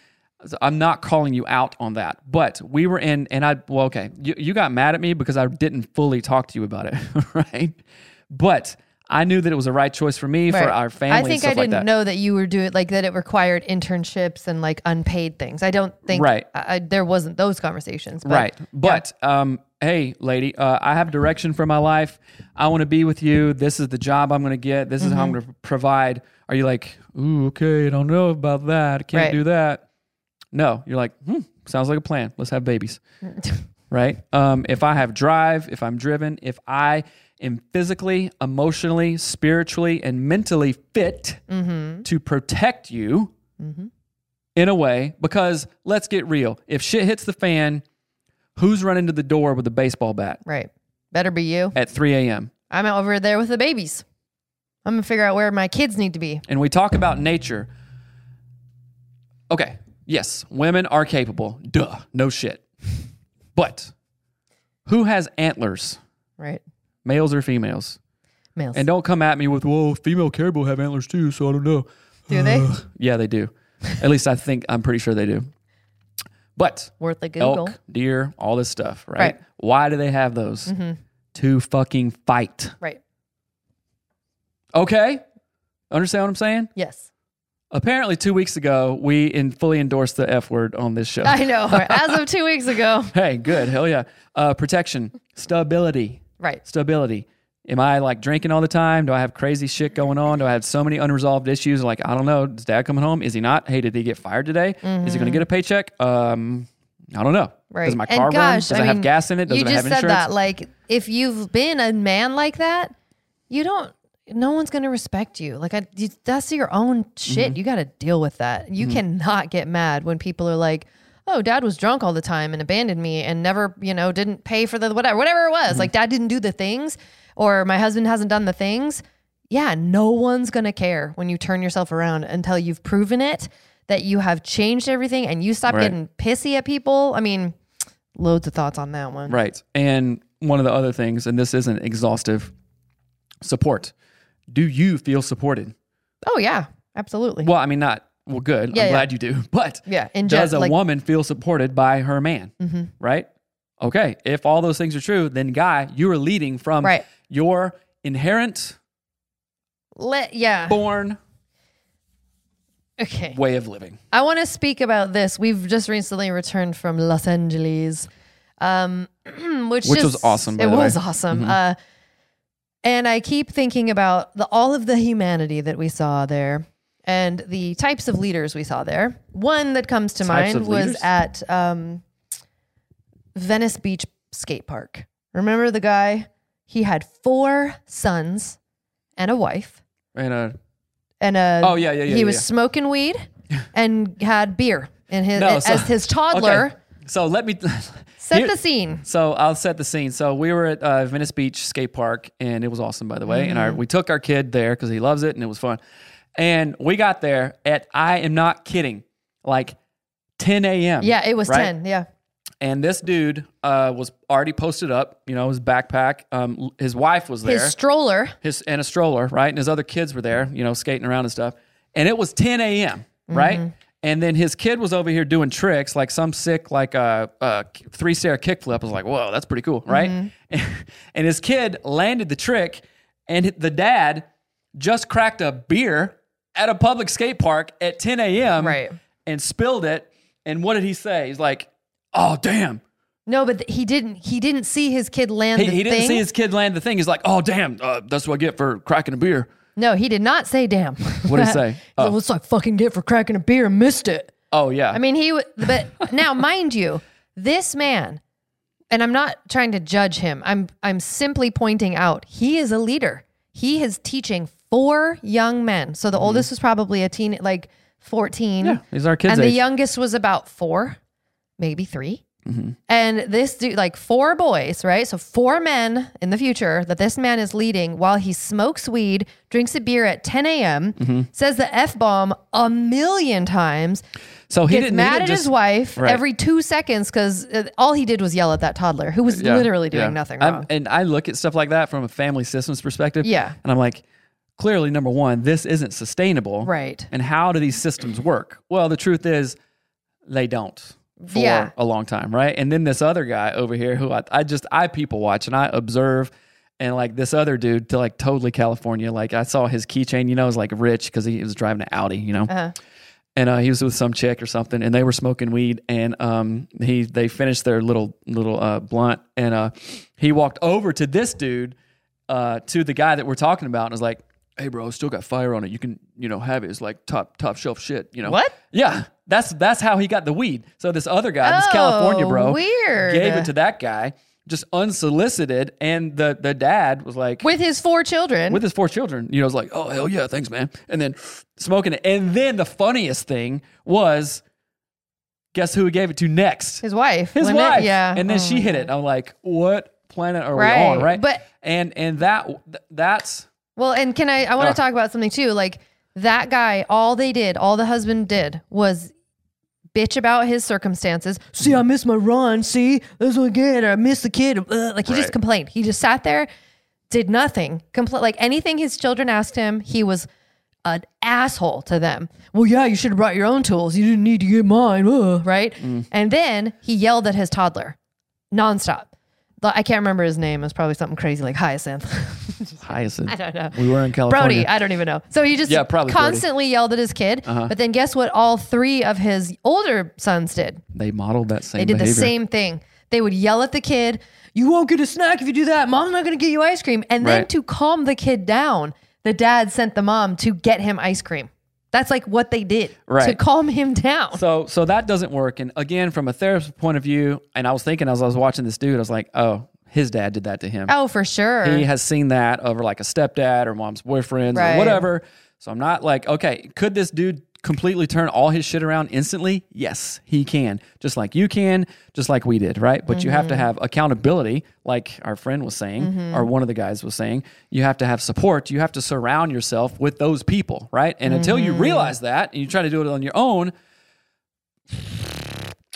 I'm not calling you out on that, but we were in, and I, well, okay, you, you got mad at me because I didn't fully talk to you about it, [LAUGHS] right? But I knew that it was the right choice for me, for our family. I think I didn't like that. know that you were doing like that. It required internships and like unpaid things. I don't think Right. I, I- there wasn't those conversations. But right. But um, hey, lady, uh, I have direction for my life. I want to be with you. This is the job I'm going to get. This is how I'm Mm-hmm. going to provide. Are you like, ooh, okay, I don't know about that. I can't Right. do that. No, you're like, hmm, sounds like a plan. Let's have babies. [LAUGHS] right. Um, if I have drive, if I'm driven, if I am physically, emotionally, spiritually, and mentally fit Mm-hmm. to protect you in a way, because let's get real. If shit hits the fan, who's running to the door with a baseball bat right, better be you. at 3 a.m.? I'm over there with the babies. I'm gonna figure out where my kids need to be. And we talk about nature. Okay, yes, women are capable. Duh, no shit. But who has antlers, Right, males or females? males. And don't come at me with, well, female caribou have antlers too, so I don't know. Do they? Yeah, they do. At least I think, I'm pretty sure they do. But Worth a Google. elk, deer, all this stuff, right? Right. Why do they have those? To fucking fight. Right. Okay? Understand what I'm saying? Yes. Apparently, two weeks ago, we in fully endorsed the F word on this show. I know. As of two weeks ago. [LAUGHS] hey, good. Hell yeah. Uh, protection, stability, Right. stability. Am I like drinking all the time? Do I have crazy shit going on? Do I have so many unresolved issues? Like, I don't know. Is dad coming home? Is he not? Hey, did he get fired today? Is he going to get a paycheck? Um, I don't know. Mm-hmm. Right. Does my And car run? gosh, Does I it have mean, gas in it? Does you it just have said that. Like, if you've been a man like that, you don't. No one's gonna respect you. Like, I, that's your own shit. Mm-hmm. You got to deal with that. You cannot get mad when people are like, "Oh, dad was drunk all the time and abandoned me and never, you know, didn't pay for the whatever, whatever it was. Mm-hmm. Like, dad didn't do the things, or my husband hasn't done the things." Yeah, no one's gonna care when you turn yourself around until you've proven it that you have changed everything and you stop Right. getting pissy at people. I mean, loads of thoughts on that one. Right. And one of the other things, and this isn't exhaustive, support. Do you feel supported? Oh yeah, absolutely. Well, I mean, not, well, good. Yeah, I'm yeah. glad you do. [LAUGHS] But Yeah, does a like- woman feel supported by her man? Mm-hmm. Right? Okay. If all those things are true, then guy, you are leading from Right. your inherent Let yeah. born Okay. way of living. I want to speak about this. We've just recently returned from Los Angeles, um, [CLEARS THROAT] which Which was awesome, It was way. Mm-hmm. awesome. Uh, and I keep thinking about the all of the humanity that we saw there and the types of leaders we saw there. One that comes to Types mind was leaders? at um, Venice Beach Skate Park. Remember the guy? He had four sons and a wife. And a. and a. Oh, yeah, yeah, yeah, he yeah, was yeah. smoking weed [LAUGHS] and had beer in his No, so- as his toddler. Okay, So let me [LAUGHS] Set Here- the scene. So I'll set the scene. So we were at uh, Venice Beach Skate Park, and it was awesome, by the way. And our, Mm-hmm. we took our kid there because he loves it, and it was fun. And we got there at I am not kidding, like 10 a.m. Yeah, it was right? ten. Yeah. And this dude uh, was already posted up, you know, his backpack. Um, his wife was there, His stroller. his and a stroller, right? And his other kids were there, you know, skating around and stuff. And it was 10 a.m., right? Mm-hmm. And then his kid was over here doing tricks, like some sick, like a, a three stair kickflip. I was like, whoa, that's pretty cool, right? Mm-hmm. [LAUGHS] And his kid landed the trick, and the dad just cracked a beer at a public skate park at 10 a.m. Right. and spilled it. And what did he say? He's like, oh, damn. No, but th- he didn't. He didn't see his kid land He, the he didn't see his kid land the thing. He's like, oh, damn, uh, that's what I get for cracking a beer. no, he did not say "damn." What did he say? [LAUGHS] Like, What's I fucking get for cracking a beer? and Missed it. Oh, yeah. I mean, he. w- But now, mind you, this man, and I'm not trying to judge him. I'm. I'm simply pointing out he is a leader. He is teaching four young men. So the oldest was probably a teen, like 14. Mm-hmm. Yeah, he's our kid's and the youngest was about four, maybe 3 Mm-hmm. And this dude, like four boys, right? So four men in the future that this man is leading while he smokes weed, drinks a beer at 10 a.m., Mm-hmm. says the f bomb a million times, so he gets didn't mad at just, his wife Right. every two seconds because all he did was yell at that toddler who was Yeah, literally doing yeah. nothing I'm- wrong. and I look at stuff like that from a family systems perspective. Yeah. And I'm like, clearly, number one, this isn't sustainable. Right. And how do these systems work? Well, the truth is, they don't for Yeah. a long time, right? And then this other guy over here who I, I just I people watch and I observe. And like this other dude to like totally California, like I saw his keychain, you know, was like rich because he was driving an Audi, you know, Uh-huh. and uh, he was with some chick or something, and they were smoking weed, and um, he they finished their little little uh, blunt, and uh, he walked over to this dude, uh, to the guy that we're talking about, and was like, "Hey, bro, still got fire on it. You can you know have it. It's like top top shelf shit. You know What? Yeah, that's that's how he got the weed. So this other guy, this Oh, California bro, weird. gave it to that guy just unsolicited, and the the dad was like, With his four children. with his four children, you know, was like, oh hell yeah, thanks, man. And then smoking it. And then the funniest thing was, guess who he gave it to next? his wife. His wasn't wife. Yeah. And then Oh. she hit it. Oh I'm like, what planet are Right. we on? Right. But- and and that that's Well, and can I? I want to talk about something too. Like that guy, all they did, all the husband did was bitch about his circumstances. See, I missed my run. See, that's what I get. I missed the kid. Ugh. Like he just Right. complained. He just sat there, did nothing. Compl- like anything his children asked him, he was an asshole to them. Well, yeah, you should have brought your own tools. You didn't need to get mine, Ugh, right? Mm. And then he yelled at his toddler nonstop. The- I can't remember his name. It was probably something crazy like Hyacinth. [LAUGHS] [LAUGHS] hyacinth. I don't know. We were in California. Brody, I don't even know. So he just Yeah, probably Brody. constantly yelled at his kid. Uh-huh. But then guess what? All three of his older sons did. they modeled that same They did behavior. the same thing. They would yell at the kid, You won't get a snack if you do that. Mom's not going to get you ice cream. And then Right. to calm the kid down, the dad sent the mom to get him ice cream. That's like what they did right. to calm him down. So so that doesn't work. And again, from a therapist point of view, and I was thinking as I was watching this dude, I was like, oh, his dad did that to him. oh, for sure. he has seen that over like a stepdad or mom's boyfriends Right. or whatever. So I'm not like, okay, could this dude completely turn all his shit around instantly? Yes, he can. Just like you can, just like we did, right? But you have Mm-hmm. to have accountability, like our friend was saying, or one of the guys was saying. You have to have support. You have to surround yourself with those people, right? And until Mm-hmm. you realize that and you try to do it on your own,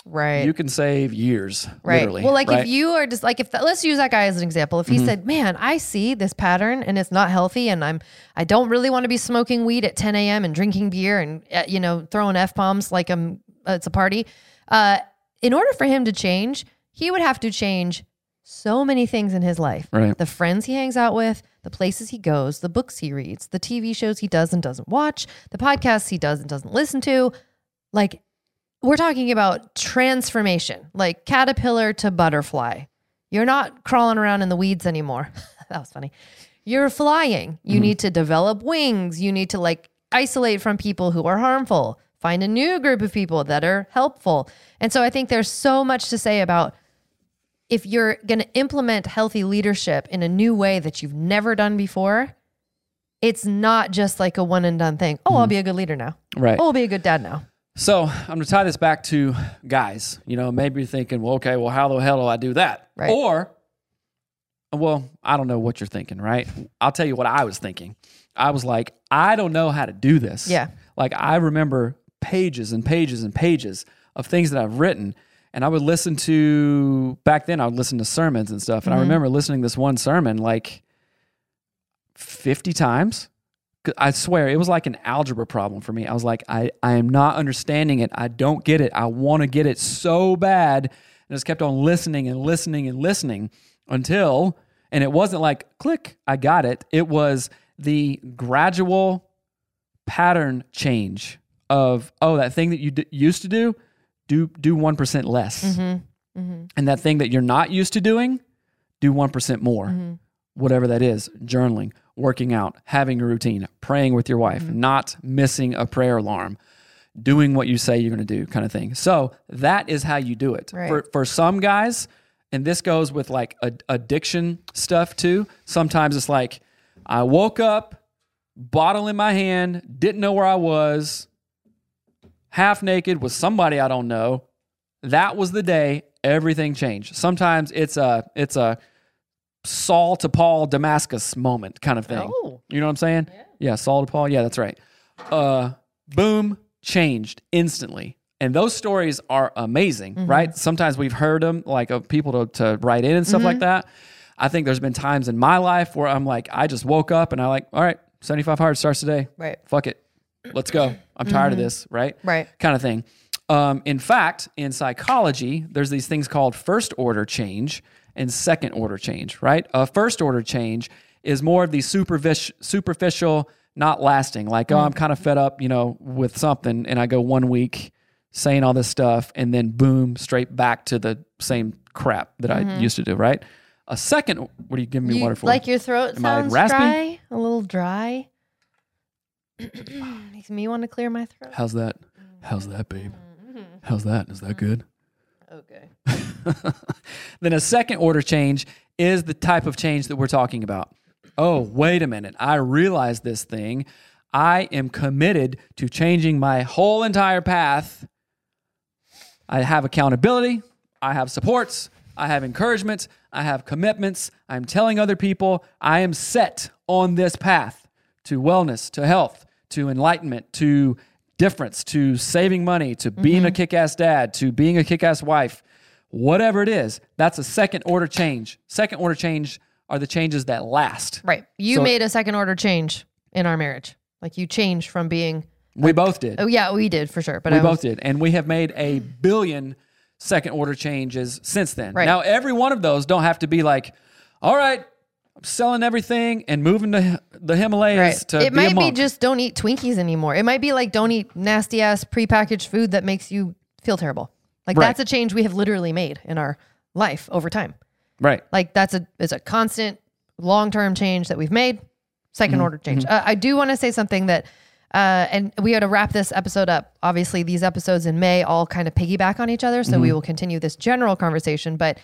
right. you can save years. Right. Literally, well, like right? Mm-hmm. if you are just like if let's use that guy as an example. If he said, "Man, I see this pattern and it's not healthy, and I'm I don't really want to be smoking weed at 10 a.m. and drinking beer and uh, you know throwing f bombs like I'm uh, it's a party," uh, in order for him to change, he would have to change so many things in his life. Right. The friends he hangs out with, the places he goes, the books he reads, the TV shows he does and doesn't watch, the podcasts he does and doesn't listen to. Like we're talking about transformation, like caterpillar to butterfly. You're not crawling around in the weeds anymore. [LAUGHS] that was funny. You're flying. You mm-hmm. need to develop wings. You need to like isolate from people who are harmful, find a new group of people that are helpful. And so I think there's so much to say about if you're going to implement healthy leadership in a new way that you've never done before, it's not just like a one and done thing. Oh, I'll mm-hmm. be a good leader now. Right. Oh, I'll be a good dad now. So I'm going to tie this back to guys. You know, maybe you're thinking, well, okay, well, how the hell do I do that? Right. Or, well, I don't know what you're thinking, right? I'll tell you what I was thinking. I was like, I don't know how to do this. Yeah. Like I remember pages and pages and pages of things that I've written. And I would listen to back then I would listen to sermons and stuff. And I mm-hmm. remember listening to this one sermon like 50 times. I swear it was like an algebra problem for me. I was like, I, I am not understanding it. I don't get it. I want to get it so bad. And I just kept on listening and listening and listening until, and it wasn't like click, I got it. It was the gradual pattern change of, oh, that thing that you d- used to do, do do 1% less. Mm-hmm. Mm-hmm. And that thing that you're not used to doing, do 1% more mm-hmm. whatever that is journaling, working out, having a routine, praying with your wife, mm-hmm. not missing a prayer alarm, doing what you say you're going to do, kind of thing. So that is how you do it. Right. For, for some guys, and this goes with like a, addiction stuff too, sometimes it's like, I woke up, bottle in my hand, didn't know where I was, half naked with somebody I don't know. That was the day everything changed. Sometimes it's a it's a Saul to Paul Damascus moment kind of thing. Oh. You know what I'm saying? Yeah. yeah, Saul to Paul. Yeah, that's right. Uh, boom, changed instantly. And those stories are amazing, Mm-hmm. right? Sometimes we've heard them, like of people to, to write in and stuff Mm-hmm. like that. I think there's been times in my life where I'm like, I just woke up and I like, all right, 75 hard starts today. Right. Fuck it. Let's go. I'm tired of this, right? Right. Kind of thing. Um, in fact, in psychology, there's these things called first order change and second order change, right? A first order change is more of the superficial, not lasting. Like, oh, I'm mm. kind of fed up, you know, with something, and I go one week saying all this stuff, and then boom, straight back to the same crap that I mm-hmm. used to do, right? A second, what are you giving me You- water for? Like your throat Am sounds raspy? dry, a little dry. [CLEARS THROAT] Makes me want to clear my throat. How's that? How's that, babe? Mm-hmm. How's that? Is that good? Okay. [LAUGHS] then a second order change is the type of change that we're talking about. Oh, wait a minute. I realize this thing. I am committed to changing my whole entire path. I have accountability. I have supports. I have encouragements. I have commitments. I'm telling other people I am set on this path to wellness, to health, to enlightenment, to difference, to saving money, to being a mm-hmm. kick ass dad, to being a kick ass wife, whatever it is. That's a second order change. Second order change are the changes that last. Right. You So- made a second order change in our marriage. Like you changed from being. We both did. Oh yeah, we did for sure. But we I both did. And we have made a billion second order changes since then. Right. Now, every one of those don't have to be like, all right, I'm selling everything and moving to the Himalayas Right. to It be a might be just don't eat Twinkies anymore. It might be like don't eat nasty ass prepackaged food that makes you feel terrible. Like Right. that's a change we have literally made in our life over time. right. Like that's a it's a constant long term change that we've made. 2nd Mm-hmm. order change. Uh, I do want to say something that, uh, and we had to wrap this episode up. Obviously, these episodes in May all kind of piggyback on each other, so Mm-hmm. we will continue this general conversation. But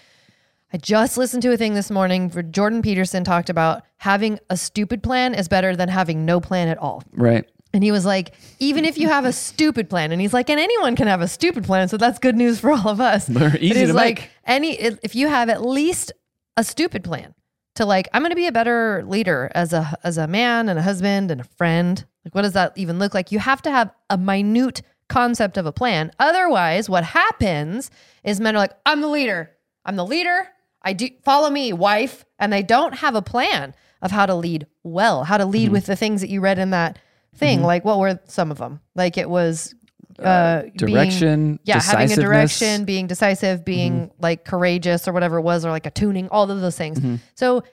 I just listened to a thing this morning where Jordan Peterson talked about having a stupid plan is better than having no plan at all. Right. And he was like, even if you have a stupid plan, and he's like, and anyone can have a stupid plan, so that's good news for all of us. They're But he's to like, make. any if you have at least a stupid plan to like, I'm going to be a better leader as a as a man and a husband and a friend. Like, what does that even look like? You have to have a minute concept of a plan. Otherwise, what happens is men are like, I'm the leader. I'm the leader. I do follow me, wife, and they don't have a plan of how to lead well, how to Mm-hmm. lead with the things that you read in that thing. Like, what were some of them? Like, it was uh, being- Direction, yeah, having a direction, being decisive, being like courageous or whatever it was, or like attuning, all of those things. So,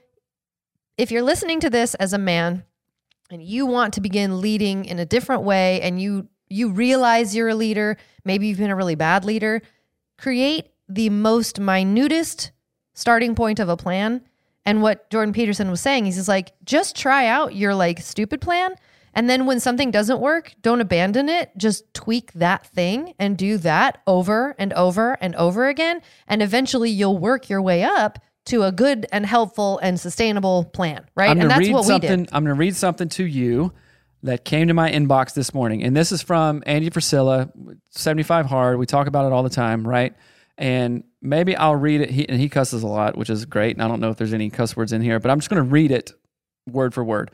if you're listening to this as a man and you want to begin leading in a different way, and you you realize you're a leader, maybe you've been a really bad leader, create the most minutest starting point of a plan. And what Jordan Peterson was saying, he's just like, just try out your like stupid plan. And then when something doesn't work, don't abandon it. Just tweak that thing and do that over and over and over again. And eventually you'll work your way up to a good and helpful and sustainable plan. Right. I'm and that's what we did. I'm going to read something to you that came to my inbox this morning. And this is from Andy Frisella, 75 Hard. We talk about it all the time, right? And maybe I'll read it. He, and he cusses a lot, which is great. And I don't know if there's any cuss words in here, but I'm just going to read it word for word.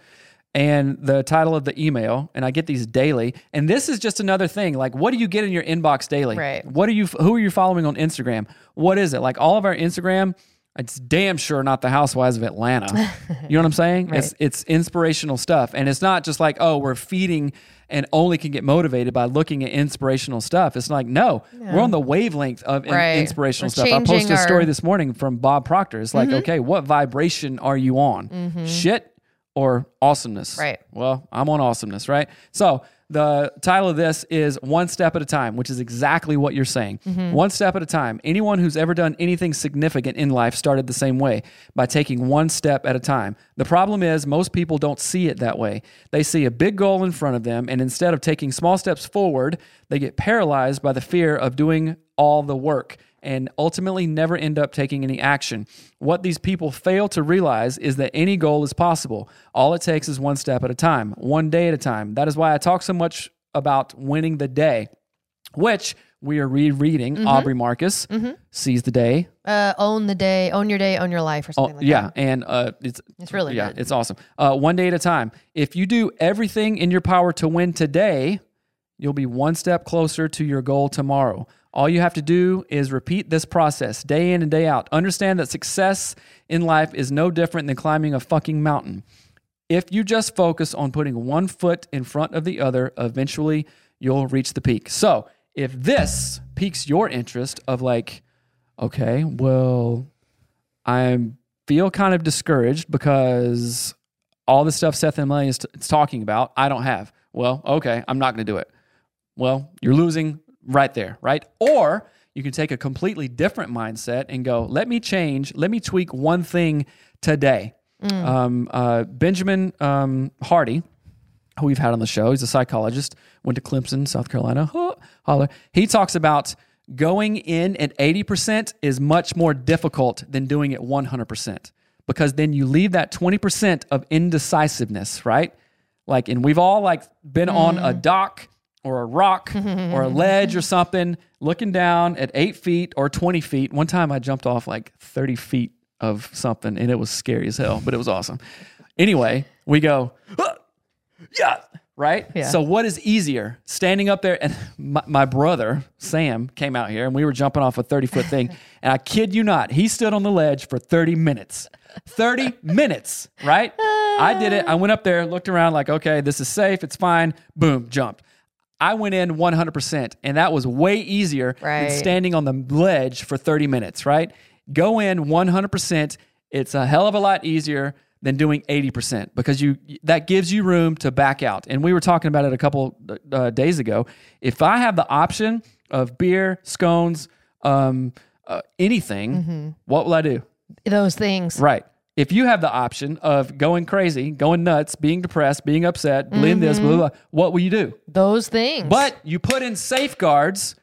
And the title of the email, and I get these daily. And this is just another thing. Like, what do you get in your inbox daily? Right. What are you? Who are you following on Instagram? What is it? Like all of our Instagram, it's damn sure not the Housewives of Atlanta. [LAUGHS] you know what I'm saying? It's it's inspirational stuff, and it's not just like oh we're feeding and only can get motivated by looking at inspirational stuff. It's like no, we're on the wavelength of in- Right. inspirational We're stuff. I posted a story our- this morning from Bob Proctor. It's like mm-hmm. okay, what vibration are you on? Mm-hmm. Shit or awesomeness? Right. Well, I'm on awesomeness, right? So the title of this is One Step at a Time, which is exactly what you're saying. Mm-hmm. One step at a time. Anyone who's ever done anything significant in life started the same way by taking one step at a time. The problem is, most people don't see it that way. They see a big goal in front of them, and instead of taking small steps forward, they get paralyzed by the fear of doing all the work and ultimately never end up taking any action. What these people fail to realize is that any goal is possible. All it takes is one step at a time, one day at a time. That is why I talk so much about winning the day, which we are rereading. Aubrey Marcus Seize the Day. Uh, own the day, own your day, own your life, or Oh, something like yeah, that. Yeah, and uh, it's It's really yeah, good. it's awesome. Uh, one day at a time. If you do everything in your power to win today, you'll be one step closer to your goal tomorrow. All you have to do is repeat this process day in and day out. Understand that success in life is no different than climbing a fucking mountain. If you just focus on putting one foot in front of the other, eventually you'll reach the peak. So, if this piques your interest of like, okay, well, I feel kind of discouraged because all the stuff Seth and Melanie is, t- is talking about, I don't have. Well, okay, I'm not going to do it. Well, you're losing right there, right? Or you can take a completely different mindset and go, let me change, let me tweak one thing today. Um, uh, Benjamin um, Hardy, who we've had on the show, he's a psychologist, went to Clemson, South Carolina. Huh, Holler. He talks about going in at 80% is much more difficult than doing it 100% because then you leave that 20% of indecisiveness, right? Like, and we've all like been on a dock or a rock [LAUGHS] or a ledge or something, looking down at eight feet or 20 feet. One time I jumped off like 30 feet of something and it was scary as hell, but it was awesome. Anyway, we go, "Ah, yeah, right? Yeah. So what is easier? Standing up there and my, my brother, Sam, came out here and we were jumping off a 30 foot thing. [LAUGHS] And I kid you not, he stood on the ledge for 30 minutes. 30 minutes, right? I did it. I went up there, looked around like, okay, this is safe. It's fine. Boom, jumped. I went in 100%, and that was way easier Right. than standing on the ledge for 30 minutes, right? Go in 100%. It's a hell of a lot easier than doing 80% because you that gives you room to back out. And we were talking about it a couple uh, days ago. If I have the option of beer, scones, um, uh, anything, what will I do? Those things. Right. If you have the option of going crazy, going nuts, being depressed, being upset, doing this, blah, blah, blah, what will you do? Those things. But you put in safeguards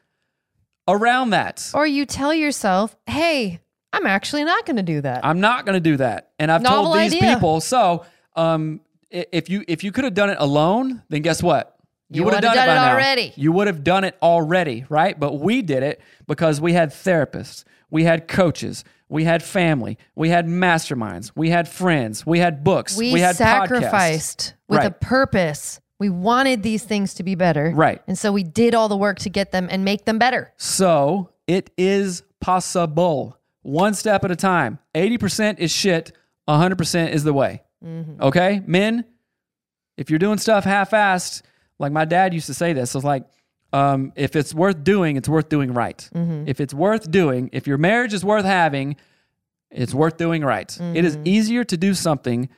around that. or you tell yourself, hey, I'm actually not going to do that. I'm not going to do that. And I've Novel told these idea. people. So, um, if you if you could have done it alone, then guess what? You would have done, done it, it by now. already. You would have done it already, right? But we did it because we had therapists, we had coaches, we had family, we had masterminds, we had friends, we had books, we, we, had podcasts. sacrificed with a purpose. We wanted these things to be better. Right. And so we did all the work to get them and make them better. So it is possible. One step at a time. 80% is shit, 100% is the way. Mm-hmm. Okay? Men, if you're doing stuff half assed, like my dad used to say this, I was like, um, if it's worth doing, it's worth doing right. If it's worth doing, if your marriage is worth having, it's worth doing right. It is easier to do something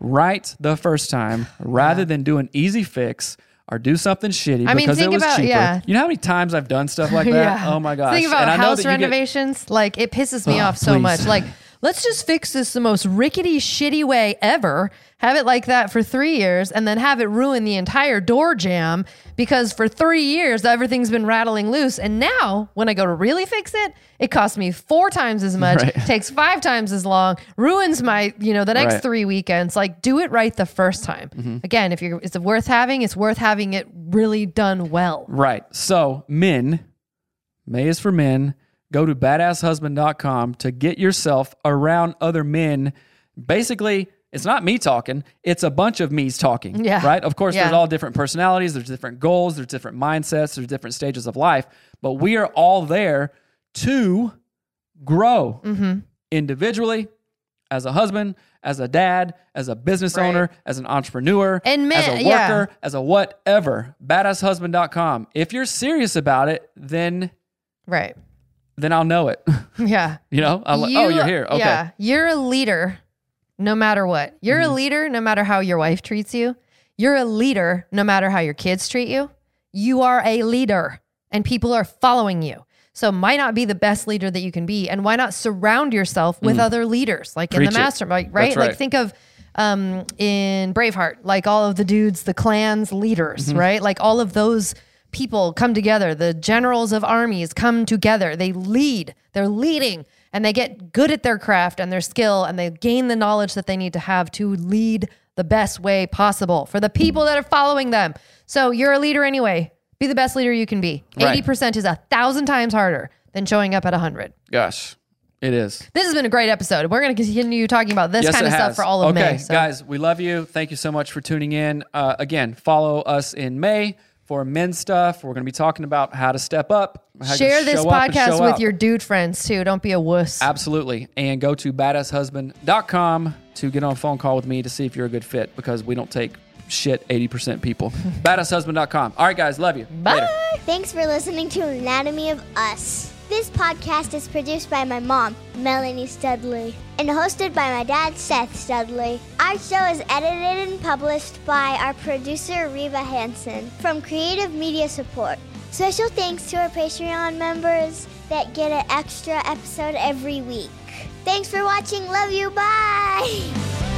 right the first time [SIGHS] rather than do an easy fix or do something shitty I mean, because think it was about- cheaper. yeah. You know how many times I've done stuff like that? [LAUGHS] Yeah. Oh my gosh. Think about And I house you get- renovations. like it pisses me Oh, off so please. much. Like let's just fix this the most rickety, shitty way ever. Have it like that for three years and then have it ruin the entire door jamb because for three years, everything's been rattling loose. And now, when I go to really fix it, it costs me four times as much, Right. [LAUGHS] takes five times as long, ruins my, you know, the next Right. three weekends. Like, do it right the first time. Mm-hmm. Again, if you're, it's worth having, it's worth having it really done well. Right. So, men, May is for men. Go to badasshusband.com to get yourself around other men. Basically, it's not me talking, it's a bunch of me's talking. Yeah. Right? Of course, there's all different personalities, there's different goals, there's different mindsets, there's different stages of life, but we are all there to grow Mm-hmm. individually, as a husband, as a dad, as a business Right. owner, as an entrepreneur, And as men- a yeah. worker, as a whatever. Badasshusband.com. If you're serious about it, then Right. Then I'll know it. [LAUGHS] Yeah. you know, I'll, oh, you're here. Okay. Yeah, you're a leader no matter what. You're Mm-hmm. a leader no matter how your wife treats you. You're a leader no matter how your kids treat you. You are a leader and people are following you. So might not be the best leader that you can be. And why not surround yourself with other leaders like in Mm. The mastermind, right? That's Like think of um, in Braveheart, like all of the dudes, the clans leaders, Mm-hmm. right? Like all of those people come together. The generals of armies come together. They lead. They're leading and they get good at their craft and their skill and they gain the knowledge that they need to have to lead the best way possible for the people that are following them. So you're a leader anyway. Be the best leader you can be. Right. 80% is a thousand times harder than showing up at 100. Gosh, it is. This has been a great episode. We're going to continue talking about this yes, kind of has. stuff for all of okay, May. So. guys, we love you. Thank you so much for tuning in. Uh, again, follow us in May for men's stuff. We're going to be talking about how to step up. how to Share this show up podcast show with out. your dude friends too. Don't be a wuss. Absolutely. And go to badasshusband.com to get on a phone call with me to see if you're a good fit because we don't take shit 80% people. [LAUGHS] badasshusband.com. All right, guys. Love you. Bye. Later. Thanks for listening to Anatomy of Us. This podcast is produced by my mom, Melanie Studley, and hosted by my dad, Seth Studley. Our show is edited and published by our producer, Reba Hansen, from Creative Media Support. Special thanks to our Patreon members that get an extra episode every week. Thanks for watching. Love you. Bye. [LAUGHS]